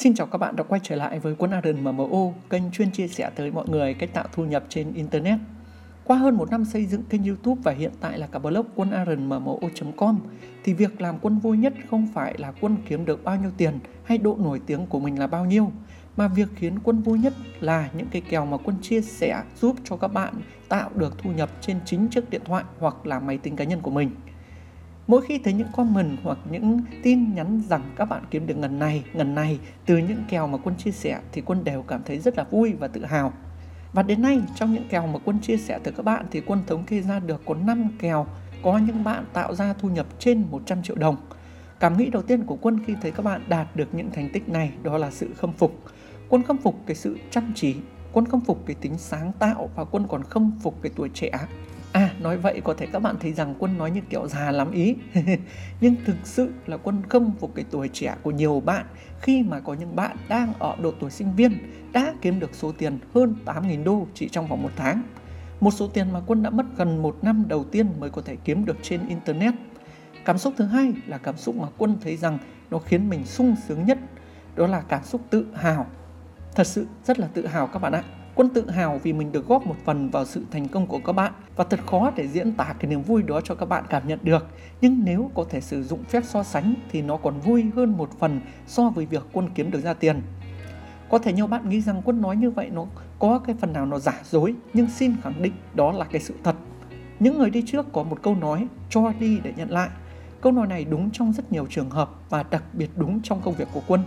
Xin chào các bạn đã quay trở lại với Quân Aaron MMO, kênh chuyên chia sẻ tới mọi người cách tạo thu nhập trên Internet. Qua hơn một năm xây dựng kênh YouTube và hiện tại là cả blog quân com thì việc làm quân vui nhất không phải là quân kiếm được bao nhiêu tiền hay độ nổi tiếng của mình là bao nhiêu, mà việc khiến quân vui nhất là những cái kèo mà quân chia sẻ giúp cho các bạn tạo được thu nhập trên chính chiếc điện thoại hoặc là máy tính cá nhân của mình. Mỗi khi thấy những comment hoặc những tin nhắn rằng các bạn kiếm được ngần này, ngần này từ những kèo mà quân chia sẻ thì quân đều cảm thấy rất là vui và tự hào. Và đến nay trong những kèo mà quân chia sẻ từ các bạn thì quân thống kê ra được có 5 kèo có những bạn tạo ra thu nhập trên 100 triệu đồng. Cảm nghĩ đầu tiên của quân khi thấy các bạn đạt được những thành tích này đó là sự khâm phục. Quân khâm phục cái sự chăm chỉ, quân khâm phục cái tính sáng tạo và quân còn khâm phục cái tuổi trẻ nói vậy, có thể các bạn thấy rằng quân nói như kiểu già lắm ý. Nhưng thực sự là quân khâm phục cái tuổi trẻ của nhiều bạn Khi mà có những bạn đang ở độ tuổi sinh viên Đã kiếm được số tiền hơn 8.000 đô chỉ trong vòng một tháng. Một số tiền mà quân đã mất gần một năm đầu tiên mới có thể kiếm được trên Internet. Cảm xúc thứ hai là cảm xúc mà quân thấy rằng nó khiến mình sung sướng nhất, Đó là cảm xúc tự hào. Thật sự rất là tự hào các bạn ạ. Quân tự hào vì mình được góp một phần vào sự thành công của các bạn và thật khó để diễn tả cái niềm vui đó cho các bạn cảm nhận được. Nhưng nếu có thể sử dụng phép so sánh thì nó còn vui hơn một phần so với việc quân kiếm được ra tiền. Có thể nhiều bạn nghĩ rằng quân nói như vậy nó có cái phần nào nó giả dối, nhưng xin khẳng định đó là cái sự thật. Những người đi trước có một câu nói, cho đi để nhận lại. Câu nói này đúng trong rất nhiều trường hợp và đặc biệt đúng trong công việc của quân.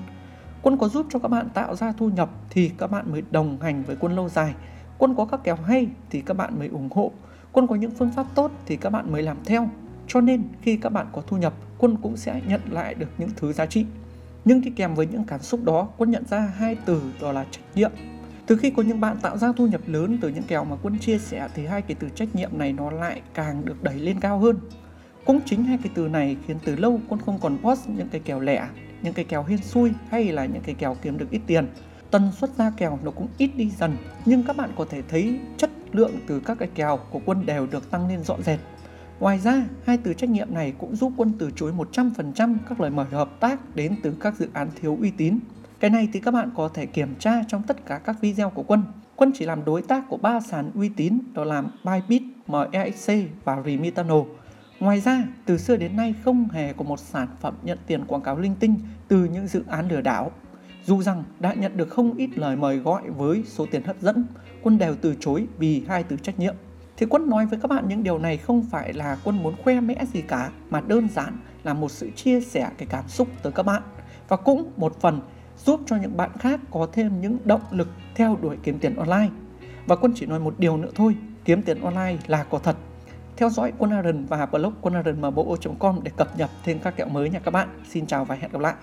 Quân có giúp cho các bạn tạo ra thu nhập thì các bạn mới đồng hành với quân lâu dài. Quân có các kèo hay thì các bạn mới ủng hộ. Quân có những phương pháp tốt thì các bạn mới làm theo. Cho nên khi các bạn có thu nhập, quân cũng sẽ nhận lại được những thứ giá trị. Nhưng đi kèm với những cảm xúc đó, quân nhận ra hai từ đó là trách nhiệm. Từ khi có những bạn tạo ra thu nhập lớn từ những kèo mà quân chia sẻ thì hai cái từ trách nhiệm này nó lại càng được đẩy lên cao hơn. Cũng chính hai cái từ này khiến từ lâu quân không còn post những cái kèo lẻ những cái kèo hên xui hay là những cái kèo kiếm được ít tiền tần suất ra kèo nó cũng ít đi dần nhưng các bạn có thể thấy chất lượng từ các cái kèo của quân đều được tăng lên rõ rệt Ngoài ra, hai từ trách nhiệm này cũng giúp quân từ chối 100% các lời mời hợp tác đến từ các dự án thiếu uy tín. Cái này thì các bạn có thể kiểm tra trong tất cả các video của quân. Quân chỉ làm đối tác của ba sàn uy tín đó là Bybit, MEXC và Remitano. Ngoài ra, từ xưa đến nay không hề có một sản phẩm nhận tiền quảng cáo linh tinh từ những dự án lừa đảo. Dù rằng đã nhận được không ít lời mời gọi với số tiền hấp dẫn, Quân đều từ chối vì hai từ trách nhiệm. Thì Quân nói với các bạn những điều này không phải là Quân muốn khoe mẽ gì cả, mà đơn giản là một sự chia sẻ cái cảm xúc tới các bạn. Và cũng một phần giúp cho những bạn khác có thêm những động lực theo đuổi kiếm tiền online. Và Quân chỉ nói một điều nữa thôi, kiếm tiền online là có thật theo dõi Quân Aaron và blog quân com để cập nhật thêm các kẹo mới nha các bạn. Xin chào và hẹn gặp lại.